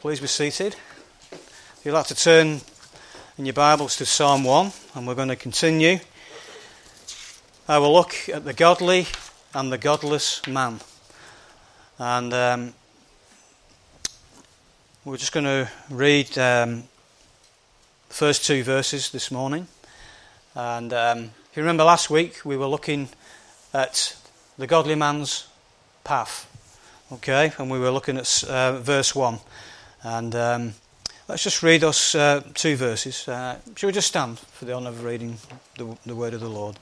Please be seated. If you'd like to turn in your Bibles to Psalm 1, and we're going to continue I will look at the godly and the godless man. And um, we're just going to read um, the first two verses this morning. And um, if you remember last week, we were looking at the godly man's path. Okay, and we were looking at uh, verse 1. And um, let's just read us uh, two verses. Uh, shall we just stand for the honour of reading the, the word of the Lord?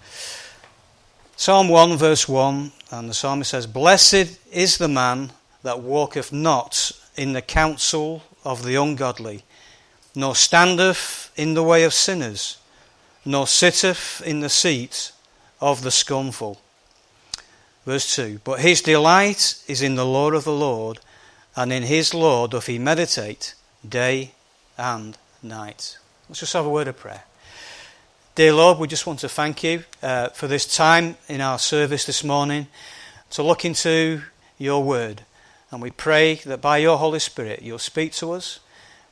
Psalm 1, verse 1, and the psalmist says, Blessed is the man that walketh not in the counsel of the ungodly, nor standeth in the way of sinners, nor sitteth in the seat of the scornful. Verse 2 But his delight is in the law of the Lord, and in his law doth he meditate day and night. Let's just have a word of prayer. Dear Lord, we just want to thank you uh, for this time in our service this morning to look into your word. And we pray that by your Holy Spirit you'll speak to us.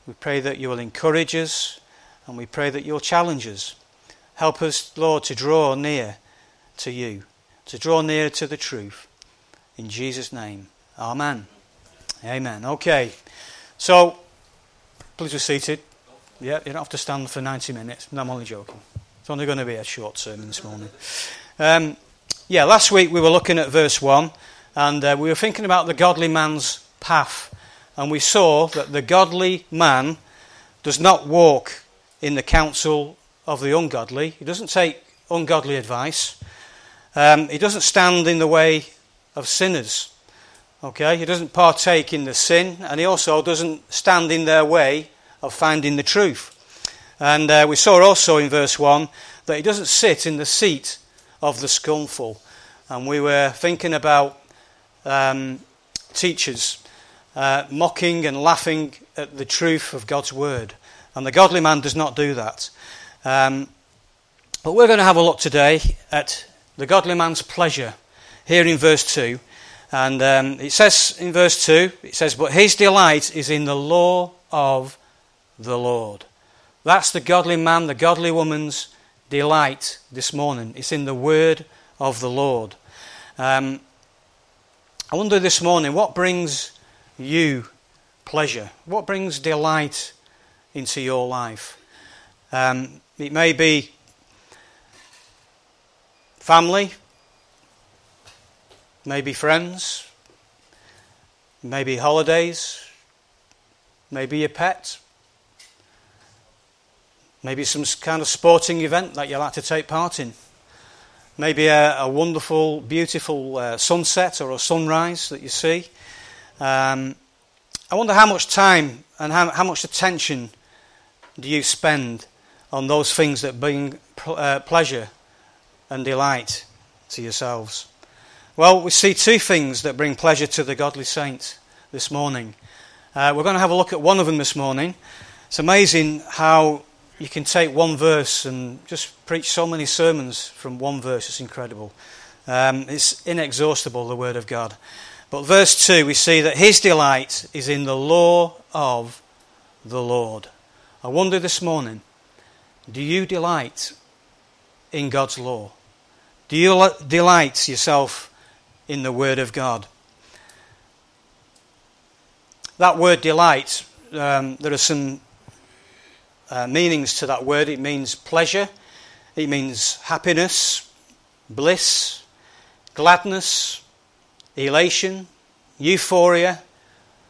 We pray that you will encourage us. And we pray that you'll challenge us. Help us, Lord, to draw near to you to draw near to the truth. In Jesus' name, Amen. Amen. Okay, so please be seated. Yeah, you don't have to stand for 90 minutes. No, I'm only joking. It's only going to be a short sermon this morning. Um, yeah, last week we were looking at verse 1 and uh, we were thinking about the godly man's path. And we saw that the godly man does not walk in the counsel of the ungodly, he doesn't take ungodly advice. Um, he doesn't stand in the way of sinners. Okay, he doesn't partake in the sin, and he also doesn't stand in their way of finding the truth. And uh, we saw also in verse 1 that he doesn't sit in the seat of the scornful. And we were thinking about um, teachers uh, mocking and laughing at the truth of God's word. And the godly man does not do that. Um, but we're going to have a look today at the godly man's pleasure, here in verse 2. And um, it says in verse 2, it says, But his delight is in the law of the Lord. That's the godly man, the godly woman's delight this morning. It's in the word of the Lord. Um, I wonder this morning, what brings you pleasure? What brings delight into your life? Um, it may be Family, maybe friends, maybe holidays, maybe your pet, maybe some kind of sporting event that you like to take part in, maybe a, a wonderful, beautiful uh, sunset or a sunrise that you see. Um, I wonder how much time and how, how much attention do you spend on those things that bring uh, pleasure and delight to yourselves. Well, we see two things that bring pleasure to the godly saint this morning. Uh, we're going to have a look at one of them this morning. It's amazing how you can take one verse and just preach so many sermons from one verse. It's incredible. Um, it's inexhaustible, the Word of God. But verse 2, we see that his delight is in the law of the Lord. I wonder this morning, do you delight in God's law? Do you delight yourself in the Word of God? That word delight, um, there are some uh, meanings to that word. It means pleasure, it means happiness, bliss, gladness, elation, euphoria,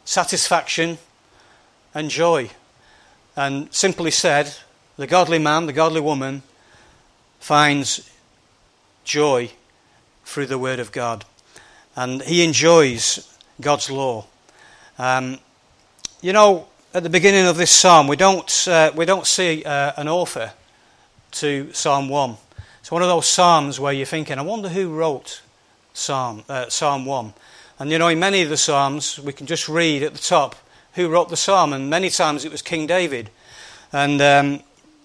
satisfaction, and joy. And simply said, the godly man, the godly woman, finds joy through the Word of God. And he enjoys God's law. Um, you know, at the beginning of this psalm, we don't, uh, we don't see uh, an author to Psalm 1. It's one of those psalms where you're thinking, I wonder who wrote Psalm, uh, psalm 1. And you know, in many of the psalms, we can just read at the top who wrote the psalm, and many times it was King David. And um,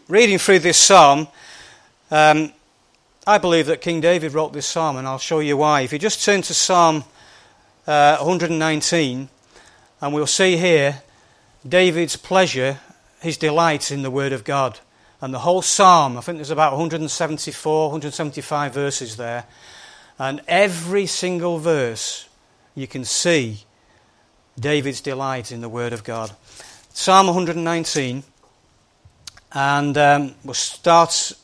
reading through this psalm, um, I believe that King David wrote this psalm, and I'll show you why. If you just turn to Psalm uh, 119, and we'll see here David's pleasure, his delight in the Word of God. And the whole psalm, I think there's about 174, 175 verses there. And every single verse, you can see David's delight in the Word of God. Psalm 119, and um, we'll start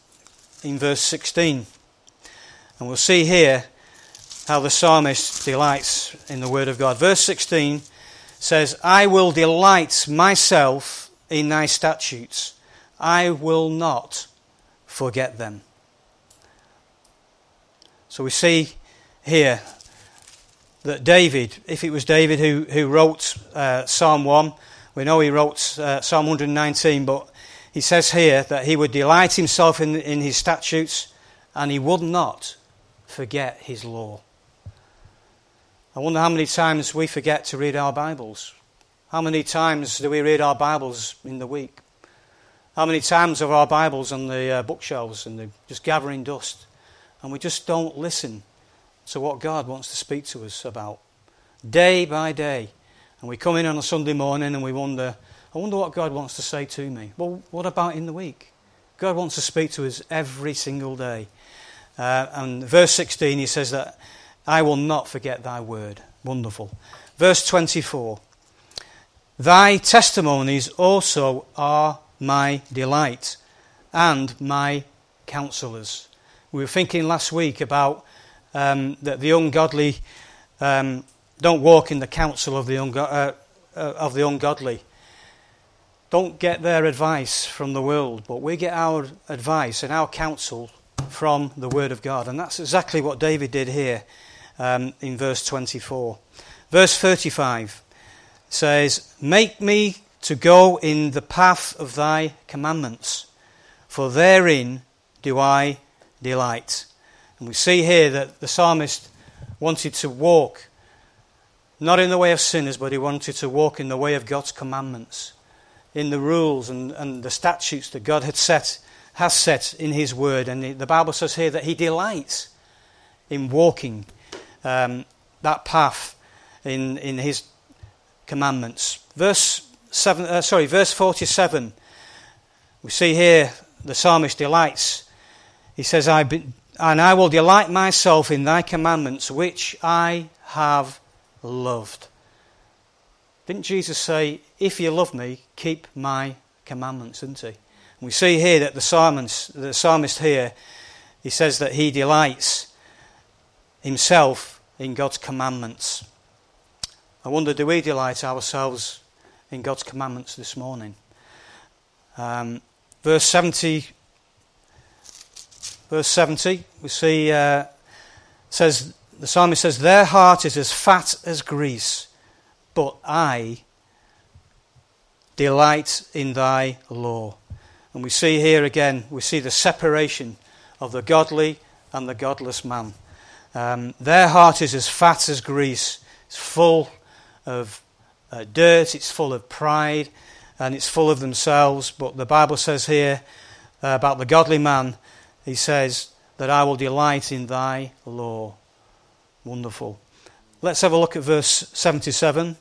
in verse 16. And we'll see here how the psalmist delights in the Word of God. Verse 16 says, I will delight myself in thy statutes, I will not forget them. So we see here that David, if it was David who, who wrote uh, Psalm 1, we know he wrote uh, Psalm 119, but he says here that he would delight himself in, in his statutes and he would not forget his law. I wonder how many times we forget to read our Bibles. How many times do we read our Bibles in the week? How many times are our Bibles on the uh, bookshelves and they're just gathering dust? And we just don't listen to what God wants to speak to us about day by day. And we come in on a Sunday morning and we wonder, I wonder what God wants to say to me. Well, what about in the week? God wants to speak to us every single day. Uh, and verse 16, he says that I will not forget thy word. Wonderful. Verse 24 Thy testimonies also are my delight and my counselors. We were thinking last week about um, that the ungodly um, don't walk in the counsel of the, ungo- uh, uh, of the ungodly don't get their advice from the world, but we get our advice and our counsel from the Word of God. And that's exactly what David did here um, in verse 24. Verse 35 says, Make me to go in the path of thy commandments, for therein do I delight. And we see here that the psalmist wanted to walk not in the way of sinners, but he wanted to walk in the way of God's commandments in the rules and, and the statutes that God had set, has set in His Word. And the Bible says here that He delights in walking um, that path in, in His commandments. Verse seven, uh, sorry, verse forty-seven. We see here the psalmist delights. He says, "I be, and I will delight myself in Thy commandments, which I have loved." Didn't Jesus say, If you love me, keep my commandments, didn't he? And we see here that the psalmist, the psalmist here, he says that he delights himself in God's commandments. I wonder, do we delight ourselves in God's commandments this morning? Um, verse 70, verse 70, we see, uh, says, the psalmist says, Their heart is as fat as grease but I delight in thy law. And we see here again, we see the separation of the godly and the godless man. Um, their heart is as fat as grease, it's full of uh, dirt, it's full of pride, and it's full of themselves. But the Bible says here uh, about the godly man, he says, that I will delight in thy law. Wonderful. Let's have a look at verse 77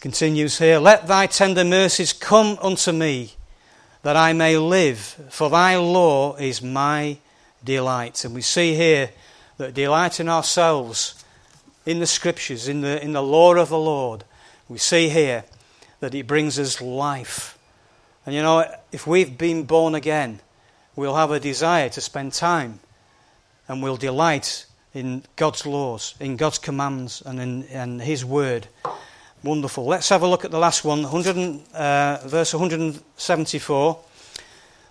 continues here Let thy tender mercies come unto me, that I may live, for thy law is my delight. And we see here that delight in ourselves in the scriptures, in the, in the law of the Lord, we see here that it brings us life. And you know, if we've been born again, we'll have a desire to spend time and we'll delight in God's laws, in God's commands, and in, in His word. Wonderful. Let's have a look at the last one, 100, uh, verse 174.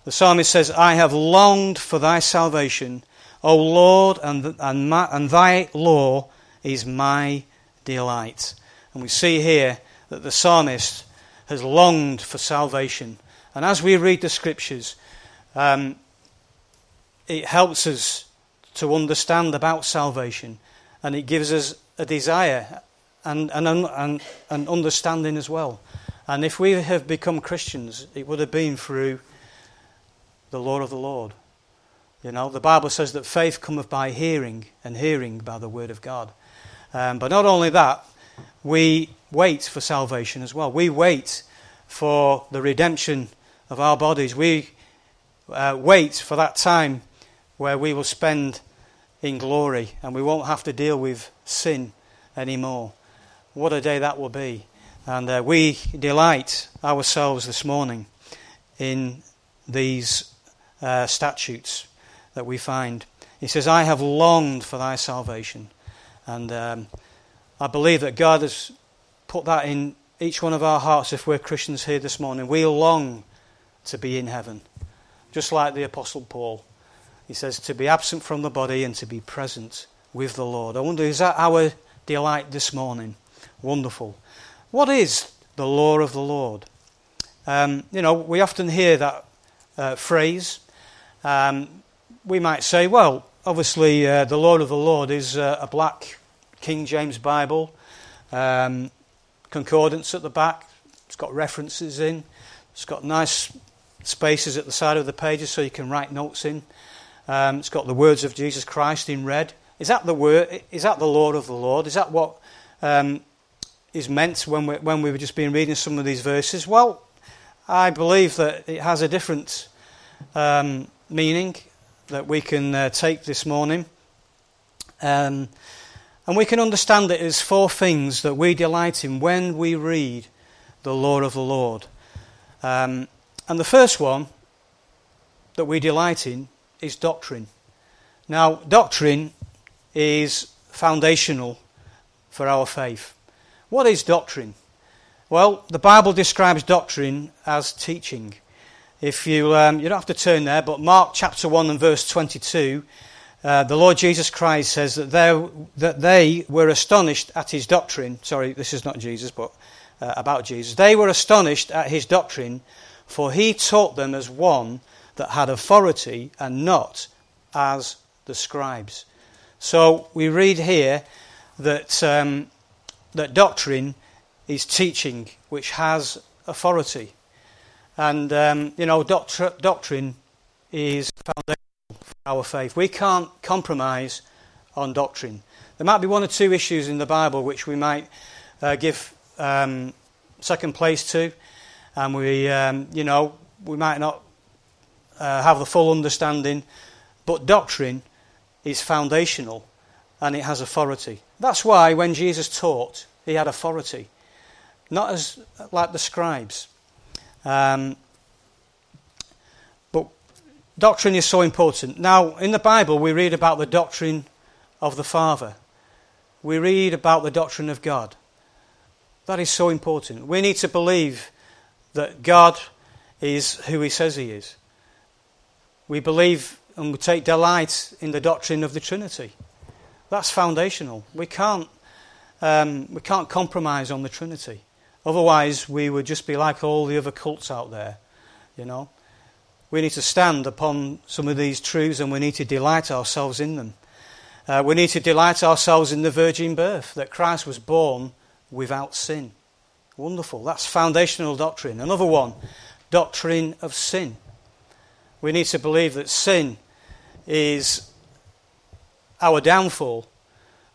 The psalmist says, I have longed for thy salvation, O Lord, and, and, my, and thy law is my delight. And we see here that the psalmist has longed for salvation. And as we read the scriptures, um, it helps us to understand about salvation and it gives us a desire and, and, and, and understanding as well. And if we have become Christians, it would have been through the law of the Lord. You know, the Bible says that faith cometh by hearing, and hearing by the word of God. Um, but not only that, we wait for salvation as well. We wait for the redemption of our bodies. We uh, wait for that time where we will spend in glory and we won't have to deal with sin anymore. What a day that will be. And uh, we delight ourselves this morning in these uh, statutes that we find. He says, I have longed for thy salvation. And um, I believe that God has put that in each one of our hearts if we're Christians here this morning. We long to be in heaven, just like the Apostle Paul. He says to be absent from the body and to be present with the Lord. I wonder, is that our delight this morning? Wonderful. What is the law of the Lord? Um, you know, we often hear that uh, phrase. Um, we might say, well, obviously, uh, the law of the Lord is uh, a black King James Bible, um, concordance at the back. It's got references in. It's got nice spaces at the side of the pages so you can write notes in. Um, it's got the words of Jesus Christ in red. Is that the word? Is that the law of the Lord? Is that what um, is meant when we when we've just been reading some of these verses? Well, I believe that it has a different um, meaning that we can uh, take this morning. Um, and we can understand it as four things that we delight in when we read the law of the Lord. Um, and the first one that we delight in is doctrine. Now, doctrine is foundational for our faith. What is doctrine? Well, the Bible describes doctrine as teaching. If you, um, you don't have to turn there, but Mark chapter 1 and verse 22 uh, the Lord Jesus Christ says that, that they were astonished at his doctrine. Sorry, this is not Jesus, but uh, about Jesus. They were astonished at his doctrine, for he taught them as one that had authority and not as the scribes. So we read here that, um, that doctrine is teaching which has authority. And, um, you know, doctr- doctrine is foundation our faith. We can't compromise on doctrine. There might be one or two issues in the Bible which we might uh, give um, second place to, and we, um, you know, we might not uh, have the full understanding, but doctrine is foundational and it has authority. That's why when Jesus taught, he had authority, not as like the scribes. Um, Doctrine is so important. Now, in the Bible, we read about the doctrine of the Father, we read about the doctrine of God. That is so important. We need to believe that God is who He says He is. We believe and we take delight in the doctrine of the Trinity. That's foundational. We can't, um, we can't compromise on the Trinity. Otherwise, we would just be like all the other cults out there, you know. We need to stand upon some of these truths and we need to delight ourselves in them. Uh, we need to delight ourselves in the virgin birth, that Christ was born without sin. Wonderful. That's foundational doctrine. Another one, doctrine of sin. We need to believe that sin is our downfall,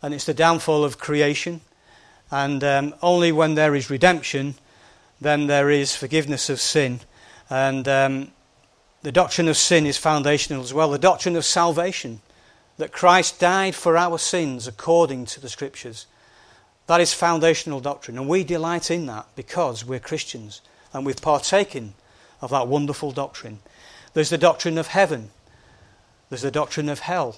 and it's the downfall of creation. And um, only when there is redemption, then there is forgiveness of sin. And um, the doctrine of sin is foundational as well. The doctrine of salvation, that Christ died for our sins according to the Scriptures. That is foundational doctrine, and we delight in that because we're Christians and we've partaken of that wonderful doctrine. There's the doctrine of heaven, there's the doctrine of hell,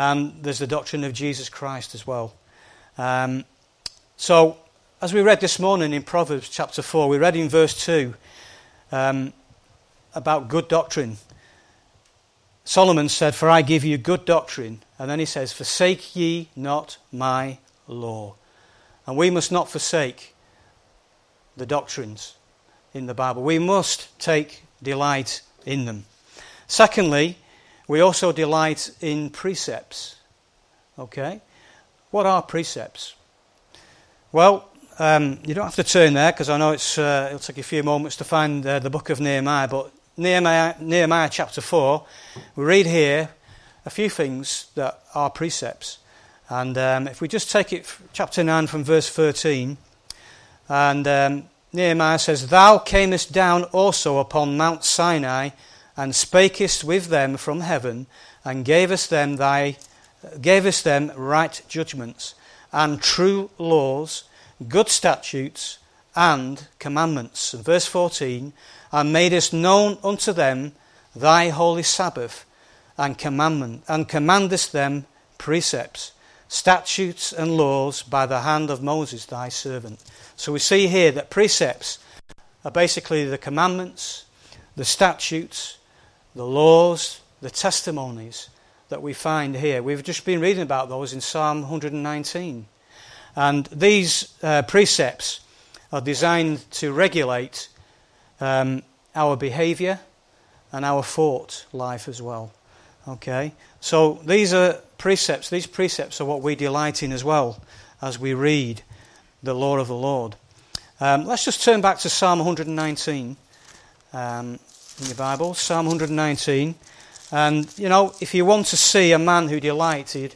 and there's the doctrine of Jesus Christ as well. Um, so, as we read this morning in Proverbs chapter 4, we read in verse 2 um, about good doctrine. Solomon said, For I give you good doctrine. And then he says, Forsake ye not my law. And we must not forsake the doctrines in the Bible. We must take delight in them. Secondly, we also delight in precepts. Okay? What are precepts? Well, um, you don't have to turn there because I know uh, it'll take a few moments to find uh, the book of Nehemiah, but Nehemiah, Nehemiah chapter 4, we read here a few things that are precepts. And um, if we just take it, chapter 9 from verse 13, and um, Nehemiah says, Thou camest down also upon Mount Sinai, and spakest with them from heaven, and gavest them thy gavest them right judgments, and true laws, good statutes, and commandments. And verse 14, and madest known unto them thy holy Sabbath, and commandment, and commandest them precepts, statutes, and laws by the hand of Moses thy servant. So we see here that precepts are basically the commandments, the statutes, the laws, the testimonies that we find here. We've just been reading about those in Psalm 119. And these uh, precepts are designed to regulate um, our behavior and our thought life as well. Okay? So these are precepts. These precepts are what we delight in as well as we read the law of the Lord. Um, let's just turn back to Psalm 119 um, in your Bible. Psalm 119. And, you know, if you want to see a man who delighted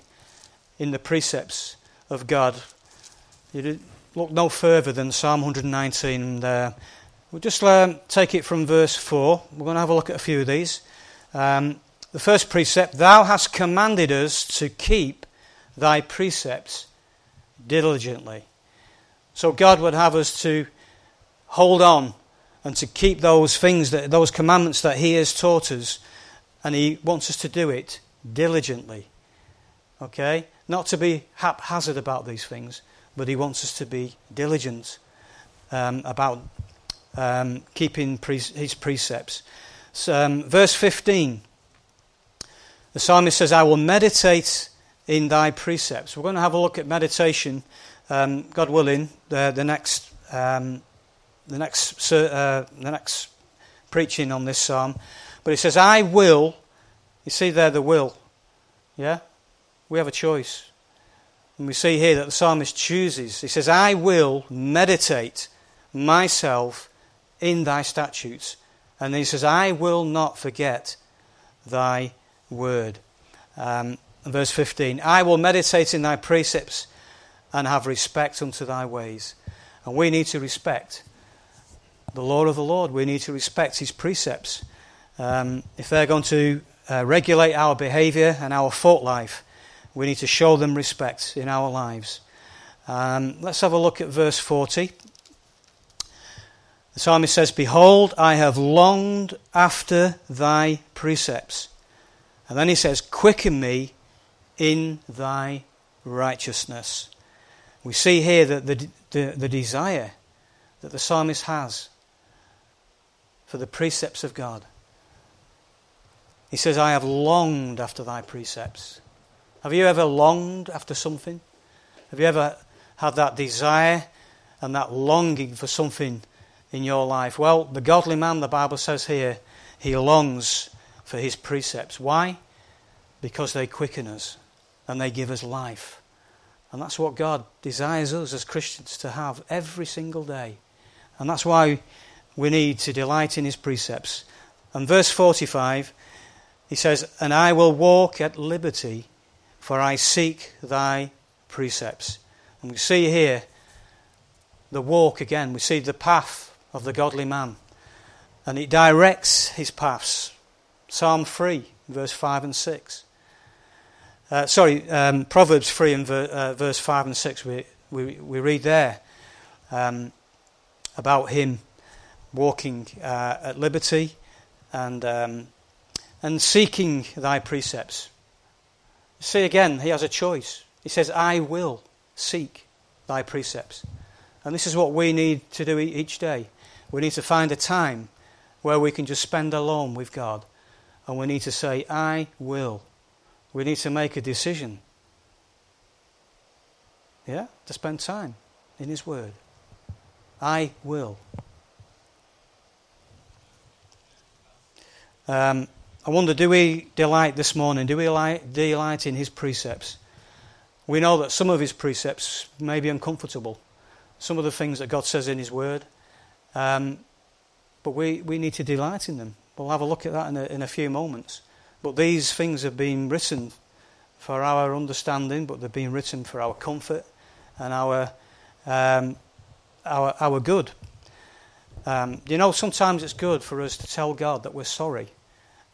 in the precepts of God, you look no further than Psalm 119. And, uh, we'll just um, take it from verse 4. We're going to have a look at a few of these. Um, the first precept Thou hast commanded us to keep thy precepts diligently. So God would have us to hold on and to keep those things, that, those commandments that He has taught us, and He wants us to do it diligently. Okay? Not to be haphazard about these things, but He wants us to be diligent um, about um, keeping pre- His precepts. So, um, verse 15, the psalmist says, I will meditate in thy precepts. We're going to have a look at meditation um, God willing, the, the next um, the next uh, the next preaching on this psalm. But it says, "I will." You see there the will, yeah. We have a choice, and we see here that the psalmist chooses. He says, "I will meditate myself in thy statutes," and he says, "I will not forget thy word." Um, verse 15 I will meditate in thy precepts and have respect unto thy ways. And we need to respect the law of the Lord. We need to respect his precepts. Um, if they're going to uh, regulate our behavior and our thought life, we need to show them respect in our lives. Um, let's have a look at verse 40. The psalmist says, Behold, I have longed after thy precepts. And then he says, Quicken me in thy righteousness. We see here that the, the, the desire that the psalmist has for the precepts of God. He says, I have longed after thy precepts. Have you ever longed after something? Have you ever had that desire and that longing for something in your life? Well, the godly man, the Bible says here, he longs for his precepts. Why? Because they quicken us and they give us life. And that's what God desires us as Christians to have every single day. And that's why we need to delight in His precepts. And verse 45, he says, And I will walk at liberty, for I seek thy precepts. And we see here the walk again. We see the path of the godly man. And it directs his paths. Psalm 3, verse 5 and 6. Uh, sorry, um, Proverbs 3 and ver, uh, verse 5 and 6, we, we, we read there um, about him walking uh, at liberty and, um, and seeking thy precepts. See again, he has a choice. He says, I will seek thy precepts. And this is what we need to do each day. We need to find a time where we can just spend alone with God. And we need to say, I will we need to make a decision. Yeah? To spend time in His Word. I will. Um, I wonder, do we delight this morning? Do we delight in His precepts? We know that some of His precepts may be uncomfortable. Some of the things that God says in His Word. Um, but we, we need to delight in them. We'll have a look at that in a, in a few moments. But these things have been written for our understanding, but they've been written for our comfort and our, um, our, our good. Um, you know, sometimes it's good for us to tell God that we're sorry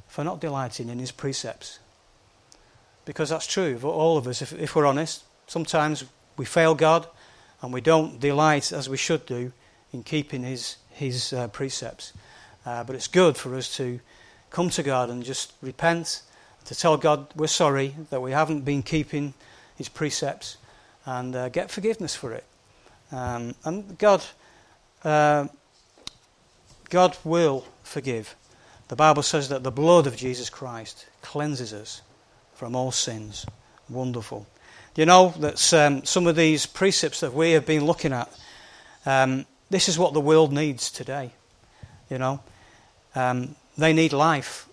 for not delighting in His precepts. Because that's true for all of us, if, if we're honest. Sometimes we fail God and we don't delight as we should do in keeping His, his uh, precepts. Uh, but it's good for us to come to God and just repent, to tell God we're sorry that we haven't been keeping His precepts and uh, get forgiveness for it. Um, and God, uh, God will forgive. The Bible says that the blood of Jesus Christ cleanses us from all sins. Wonderful. You know that um, some of these precepts that we have been looking at, um, this is what the world needs today. You know, um, they need life.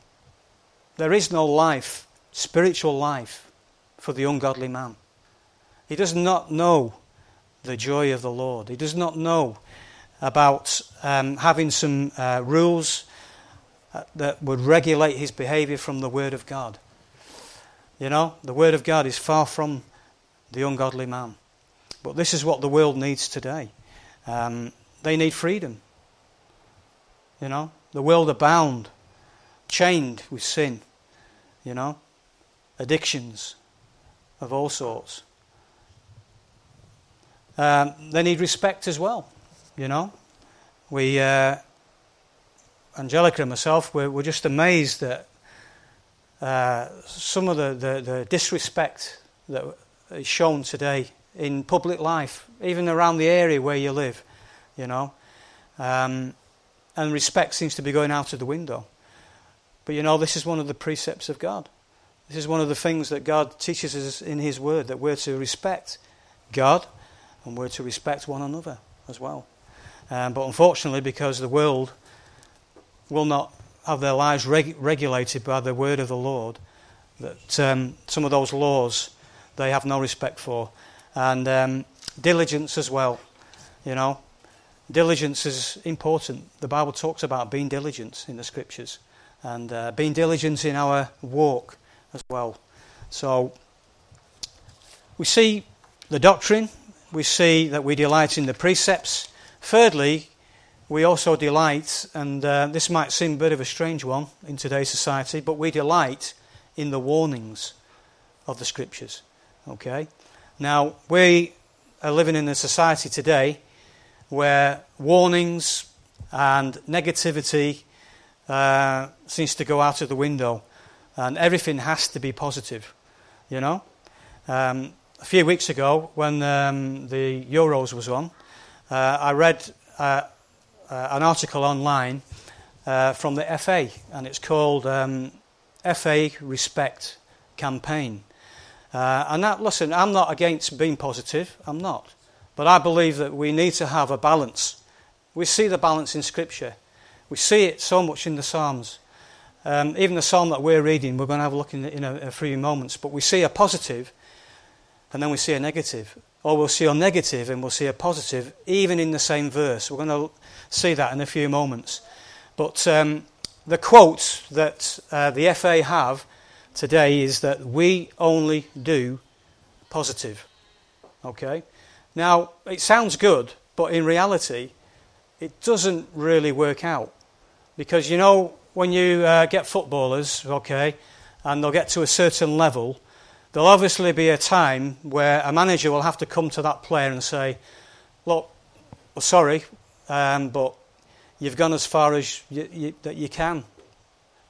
There is no life, spiritual life, for the ungodly man. He does not know the joy of the Lord. He does not know about um, having some uh, rules uh, that would regulate his behavior from the Word of God. You know, the Word of God is far from the ungodly man. But this is what the world needs today. Um, they need freedom. You know, the world are bound, chained with sin. You know, addictions of all sorts. Um, they need respect as well. You know, we, uh, Angelica and myself, we're, we're just amazed that uh, some of the, the, the, disrespect that is shown today in public life, even around the area where you live, you know. Um, and respect seems to be going out of the window. But you know, this is one of the precepts of God. This is one of the things that God teaches us in His Word that we're to respect God and we're to respect one another as well. Um, but unfortunately, because the world will not have their lives reg- regulated by the word of the Lord, that um, some of those laws they have no respect for. And um, diligence as well, you know. Diligence is important. The Bible talks about being diligent in the scriptures and uh, being diligent in our walk as well. So we see the doctrine, we see that we delight in the precepts. Thirdly, we also delight, and uh, this might seem a bit of a strange one in today's society, but we delight in the warnings of the Scriptures. Okay? Now, we are living in a society today where warnings and negativity uh, seems to go out of the window, and everything has to be positive. You know? Um, a few weeks ago, when um, the Euros was on, I read uh, uh, an article online uh, from the FA, and it's called um, FA Respect Campaign. Uh, and that, listen, I'm not against being positive, I'm not. But I believe that we need to have a balance. We see the balance in Scripture, we see it so much in the Psalms. Um, even the psalm that we're reading, we're going to have a look in, in a, a few moments, but we see a positive and then we see a negative. Or we'll see a negative and we'll see a positive, even in the same verse. We're going to see that in a few moments. But um, the quote that uh, the FA have today is that we only do positive. Okay? Now, it sounds good, but in reality, it doesn't really work out. Because you know, when you uh, get footballers, okay, and they'll get to a certain level, there'll obviously be a time where a manager will have to come to that player and say, Look, well, sorry, um, but you've gone as far as you, you, that you can.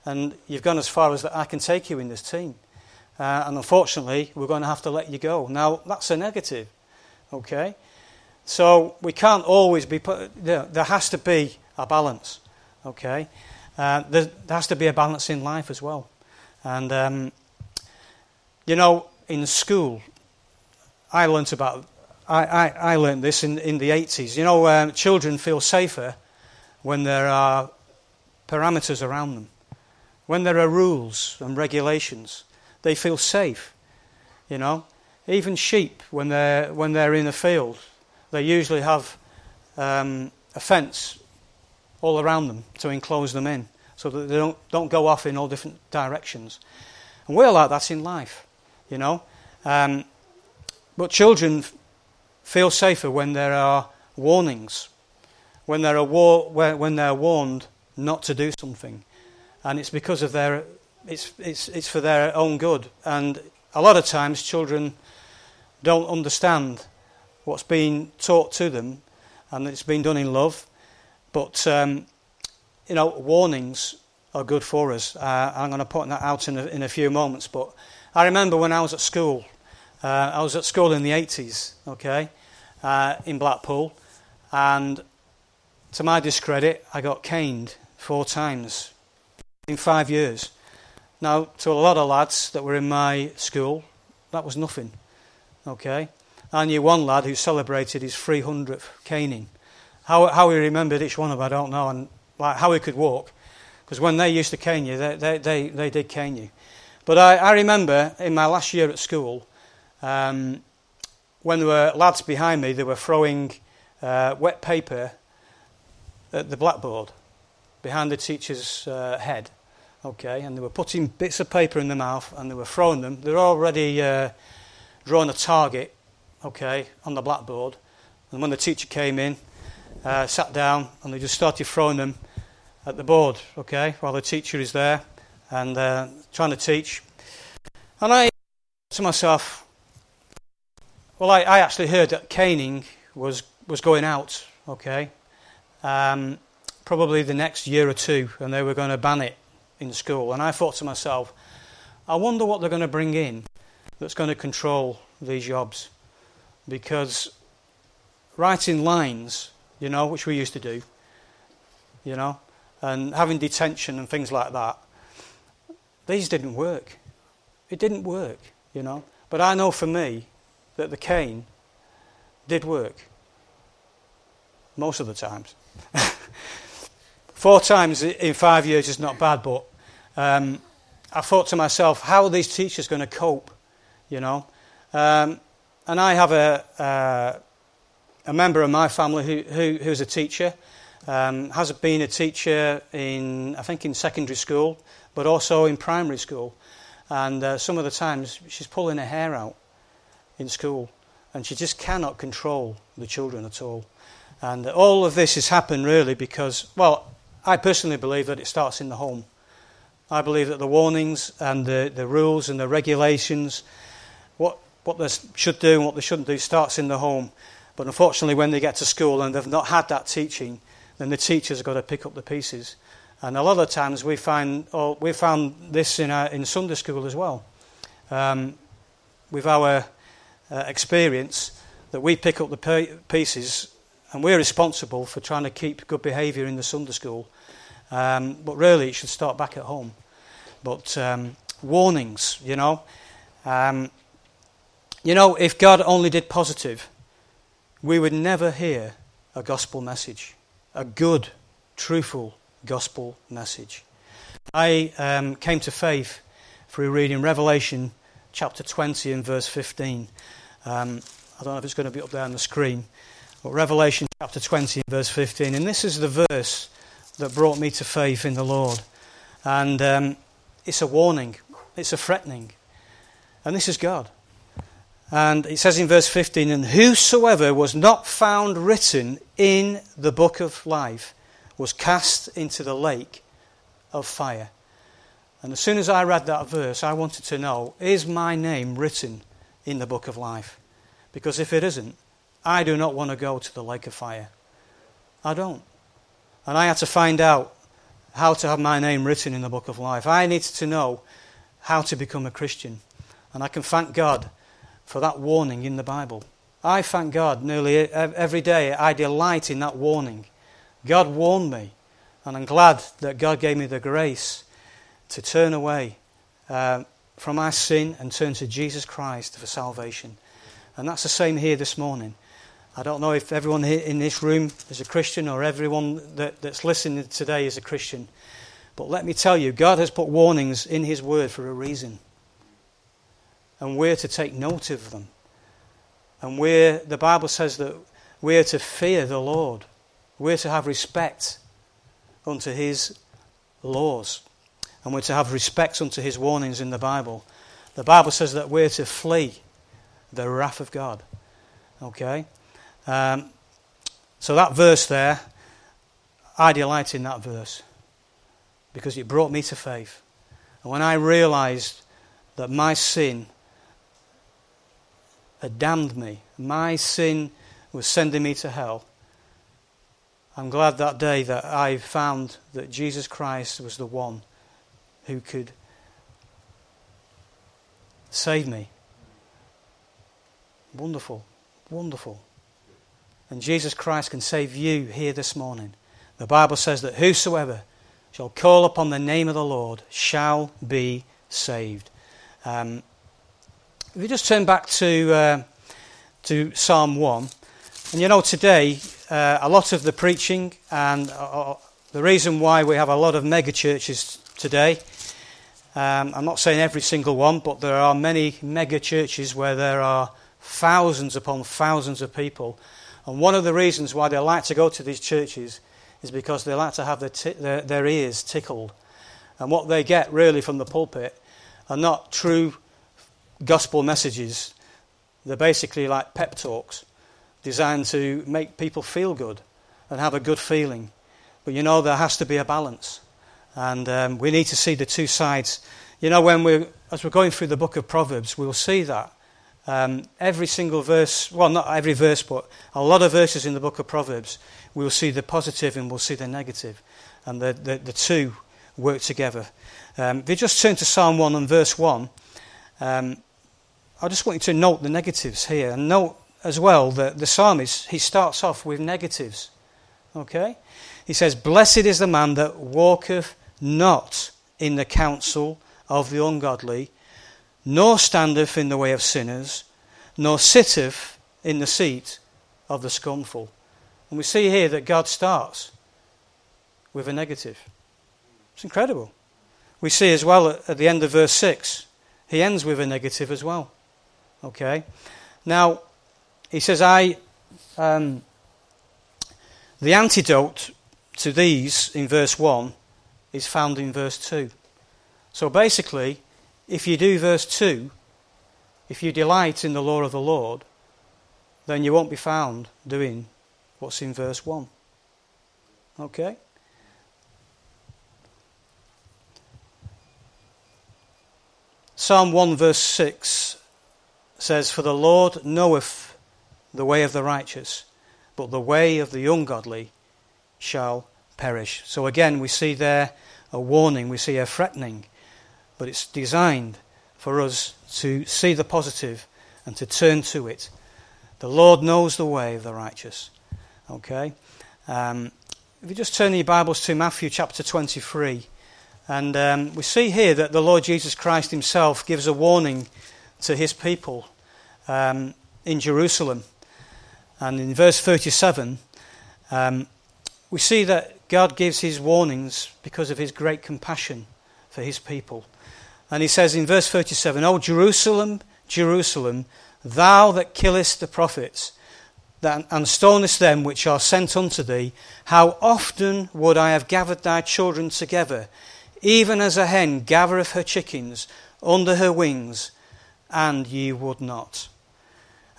And you've gone as far as that I can take you in this team. Uh, and unfortunately, we're going to have to let you go. Now, that's a negative, okay? So we can't always be put, there, there has to be a balance, okay? Uh, there, there, has to be a balance in life as well. And um, you know, in school, I learnt about, I, I, I learned this in, in the 80s. You know, um, children feel safer when there are parameters around them. When there are rules and regulations, they feel safe. You know, even sheep, when they're, when they're in a field, they usually have um, a fence all around them to enclose them in so that they don't, don't go off in all different directions. And we're like that in life you know. Um, but children feel safer when there are warnings, when they're, war, when they're warned not to do something. And it's because of their, it's, it's, it's for their own good. And a lot of times children don't understand what's being taught to them and it's been done in love. But, um, you know, warnings are good for us. Uh, I'm going to point that out in a, in a few moments. But I remember when I was at school, uh, I was at school in the 80s, okay, uh, in Blackpool, and to my discredit, I got caned four times in five years. Now, to a lot of lads that were in my school, that was nothing, okay. I knew one lad who celebrated his 300th caning. How, how he remembered each one of them, I don't know, and like how he could walk. Because when they used to cane you, they, they, they, they did cane you. But I, I remember in my last year at school, um, when there were lads behind me, they were throwing uh, wet paper at the blackboard behind the teacher's uh, head. Okay, and they were putting bits of paper in their mouth and they were throwing them. They're already uh, drawing a target, okay, on the blackboard. And when the teacher came in, uh, sat down, and they just started throwing them at the board, okay, while the teacher is there and uh, trying to teach. And I to myself, well, I, I actually heard that caning was, was going out, okay, um, probably the next year or two, and they were going to ban it in school. And I thought to myself, I wonder what they're going to bring in that's going to control these jobs. Because writing lines, you know, which we used to do, you know, and having detention and things like that, these didn't work. It didn't work, you know. But I know for me that the cane did work most of the times. Four times in five years is not bad, but um, I thought to myself, how are these teachers going to cope? You know, um, and I have a, uh, a member of my family who, who who's a teacher, um, has been a teacher in I think in secondary school, but also in primary school, and uh, some of the times she's pulling her hair out in school, and she just cannot control the children at all. And all of this has happened really because, well, I personally believe that it starts in the home. I believe that the warnings and the, the rules and the regulations, what, what they should do and what they shouldn't do, starts in the home. But unfortunately, when they get to school and they've not had that teaching, then the teachers have got to pick up the pieces. And a lot of times we find, oh, we found this in, our, in Sunday school as well. Um, with our uh, experience, that we pick up the pieces and we're responsible for trying to keep good behaviour in the Sunday school. Um, but really, it should start back at home. But um, warnings, you know. Um, you know, if God only did positive, we would never hear a gospel message, a good, truthful gospel message. I um, came to faith through reading Revelation chapter 20 and verse 15. Um, I don't know if it's going to be up there on the screen. But Revelation chapter 20 and verse 15. And this is the verse that brought me to faith in the Lord. And um, it's a warning, it's a threatening. And this is God. And it says in verse 15, And whosoever was not found written in the book of life was cast into the lake of fire. And as soon as I read that verse, I wanted to know is my name written in the book of life? Because if it isn't, I do not want to go to the lake of fire. I don't. And I had to find out how to have my name written in the book of life. I needed to know how to become a Christian. And I can thank God for that warning in the Bible. I thank God nearly every day. I delight in that warning. God warned me. And I'm glad that God gave me the grace to turn away uh, from my sin and turn to Jesus Christ for salvation. And that's the same here this morning. I don't know if everyone in this room is a Christian or everyone that, that's listening today is a Christian. But let me tell you, God has put warnings in His Word for a reason. And we're to take note of them. And we're, the Bible says that we're to fear the Lord. We're to have respect unto His laws. And we're to have respect unto His warnings in the Bible. The Bible says that we're to flee the wrath of God. Okay? Um, so that verse there, I delight in that verse because it brought me to faith. And when I realized that my sin had damned me, my sin was sending me to hell, I'm glad that day that I found that Jesus Christ was the one who could save me. Wonderful, wonderful. And Jesus Christ can save you here this morning. The Bible says that whosoever shall call upon the name of the Lord shall be saved. Um, if you just turn back to, uh, to Psalm 1, and you know, today, uh, a lot of the preaching and uh, uh the reason why we have a lot of mega churches today, um, I'm not saying every single one, but there are many mega churches where there are thousands upon thousands of people. And one of the reasons why they like to go to these churches is because they like to have their, t- their, their ears tickled. And what they get really from the pulpit are not true gospel messages. They're basically like pep talks designed to make people feel good and have a good feeling. But you know, there has to be a balance. And um, we need to see the two sides. You know, when we as we're going through the book of Proverbs, we'll see that. Um, every single verse, well, not every verse, but a lot of verses in the book of Proverbs, we'll see the positive and we'll see the negative. And the, the, the two work together. Um, if you just turn to Psalm 1 and verse 1, um, I just want you to note the negatives here. And note as well that the psalmist, he starts off with negatives. Okay? He says, Blessed is the man that walketh not in the counsel of the ungodly, nor standeth in the way of sinners, nor sitteth in the seat of the scornful. And we see here that God starts with a negative. It's incredible. We see as well at the end of verse 6, he ends with a negative as well. Okay? Now, he says, I. Um, the antidote to these in verse 1 is found in verse 2. So basically, if you do verse 2, if you delight in the law of the Lord, then you won't be found doing what's in verse 1. Okay? Psalm 1, verse 6 says, For the Lord knoweth the way of the righteous, but the way of the ungodly shall perish. So again, we see there a warning, we see a threatening, but it's designed for us to see the positive and to turn to it. The Lord knows the way of the righteous. Okay? Um, if you just turn your Bibles to Matthew chapter 23, and um, we see here that the Lord Jesus Christ himself gives a warning to his people um, in Jerusalem. And in verse 37, um, we see that God gives his warnings because of his great compassion for his people. And he says in verse 37, O Jerusalem, Jerusalem, thou that killest the prophets and stonest them which are sent unto thee, how often would I have gathered thy children together, even as a hen gathereth her chickens under her wings, and ye would not.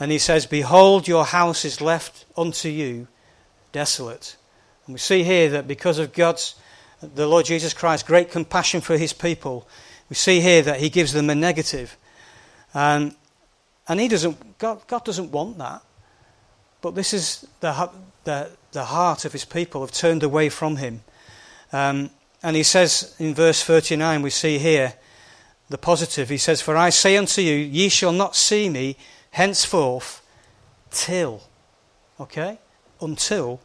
And he says, Behold, your house is left unto you desolate. And we see here that because of God's, the Lord Jesus Christ's great compassion for his people, we see here that he gives them a negative. And, and he doesn't, God, God doesn't want that. But this is the, the, the heart of his people have turned away from him. Um, and he says in verse 39, we see here the positive. He says, For I say unto you, ye shall not see me henceforth till, okay, until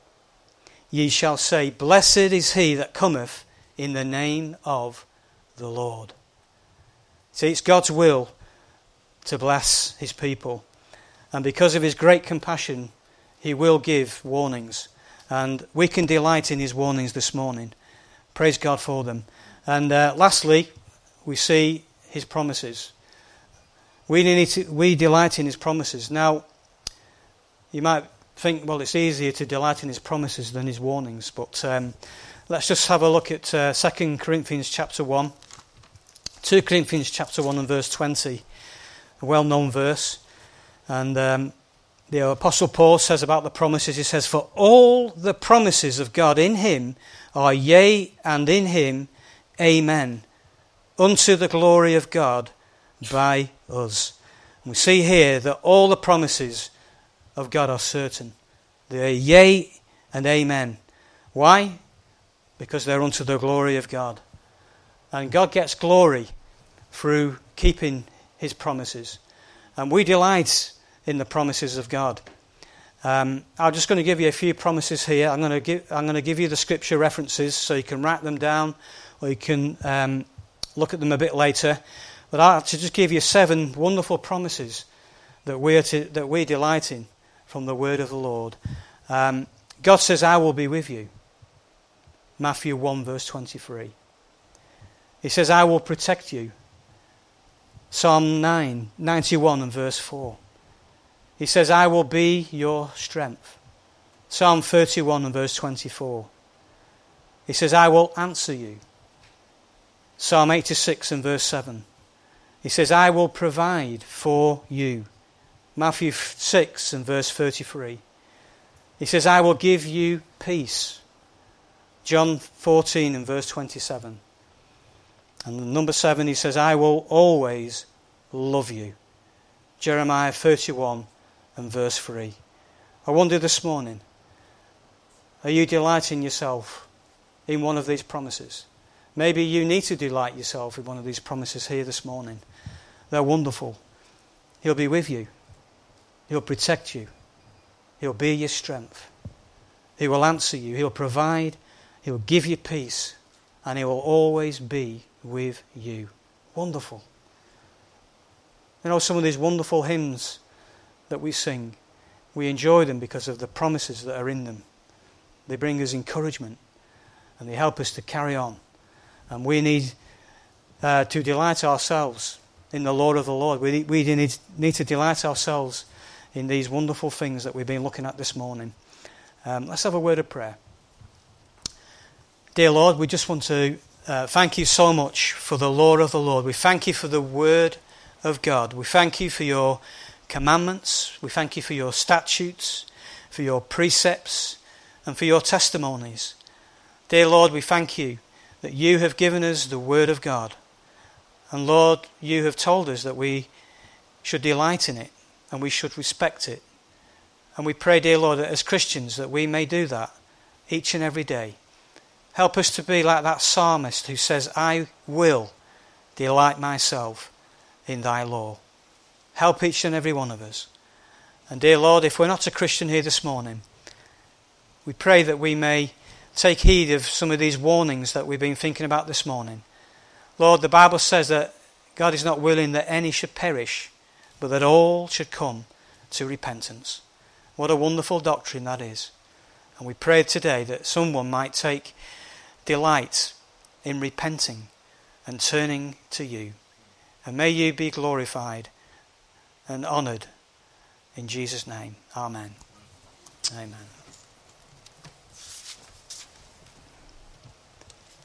ye shall say, Blessed is he that cometh in the name of the Lord. See, it's God's will to bless his people. And because of his great compassion, he will give warnings. And we can delight in his warnings this morning. Praise God for them. And uh, lastly, we see his promises. We, need to, we delight in his promises. Now, you might think, well, it's easier to delight in his promises than his warnings, but um, let's just have a look at uh, 2 Corinthians chapter 1. 2 Corinthians chapter 1 and verse 20, a well known verse. And um, the Apostle Paul says about the promises, he says, For all the promises of God in him are yea, and in him, amen, unto the glory of God by us. And we see here that all the promises of God are certain. They are yea and amen. Why? Because they're unto the glory of God. And God gets glory through keeping his promises. And we delight in the promises of God. Um, I'm just going to give you a few promises here. I'm going to give, I'm going to give you the scripture references so you can write them down or you can um, look at them a bit later. But I'll to just give you seven wonderful promises that we, are to, that we delight in from the word of the Lord. Um, God says, I will be with you. Matthew 1, verse 23. He says, I will protect you. Psalm 9, 91 and verse 4. He says, I will be your strength. Psalm 31 and verse 24. He says, I will answer you. Psalm 86 and verse 7. He says, I will provide for you. Matthew 6 and verse 33. He says, I will give you peace. John 14 and verse 27. And number 7, he says, I will always love you. Jeremiah 31 and verse 3. I wonder this morning, are you delighting yourself in one of these promises? Maybe you need to delight yourself with one of these promises here this morning. They're wonderful. He'll be with you, He'll protect you, He'll be your strength, He will answer you, He'll provide, He'll give you peace, and He will always be with you. Wonderful. You know, some of these wonderful hymns that we sing, we enjoy them because of the promises that are in them. They bring us encouragement and they help us to carry on. And we need uh, to delight ourselves in the Lord of the Lord. We, need, we need, need to delight ourselves in these wonderful things that we've been looking at this morning. Um, let's have a word of prayer. Dear Lord, we just want to uh, thank you so much for the Lord of the Lord. We thank you for the Word of God. We thank you for your commandments. We thank you for your statutes, for your precepts, and for your testimonies. Dear Lord, we thank you that you have given us the Word of God. And Lord, you have told us that we should delight in it and we should respect it. And we pray, dear Lord, as Christians that we may do that each and every day. Help us to be like that psalmist who says, I will delight myself in thy law. Help each and every one of us. And dear Lord, if we're not a Christian here this morning, we pray that we may take heed of some of these warnings that we've been thinking about this morning. Lord, the Bible says that God is not willing that any should perish, but that all should come to repentance. What a wonderful doctrine that is. And we pray today that someone might take delight in repenting and turning to you. And may you be glorified and honoured. In Jesus' name, Amen. Amen.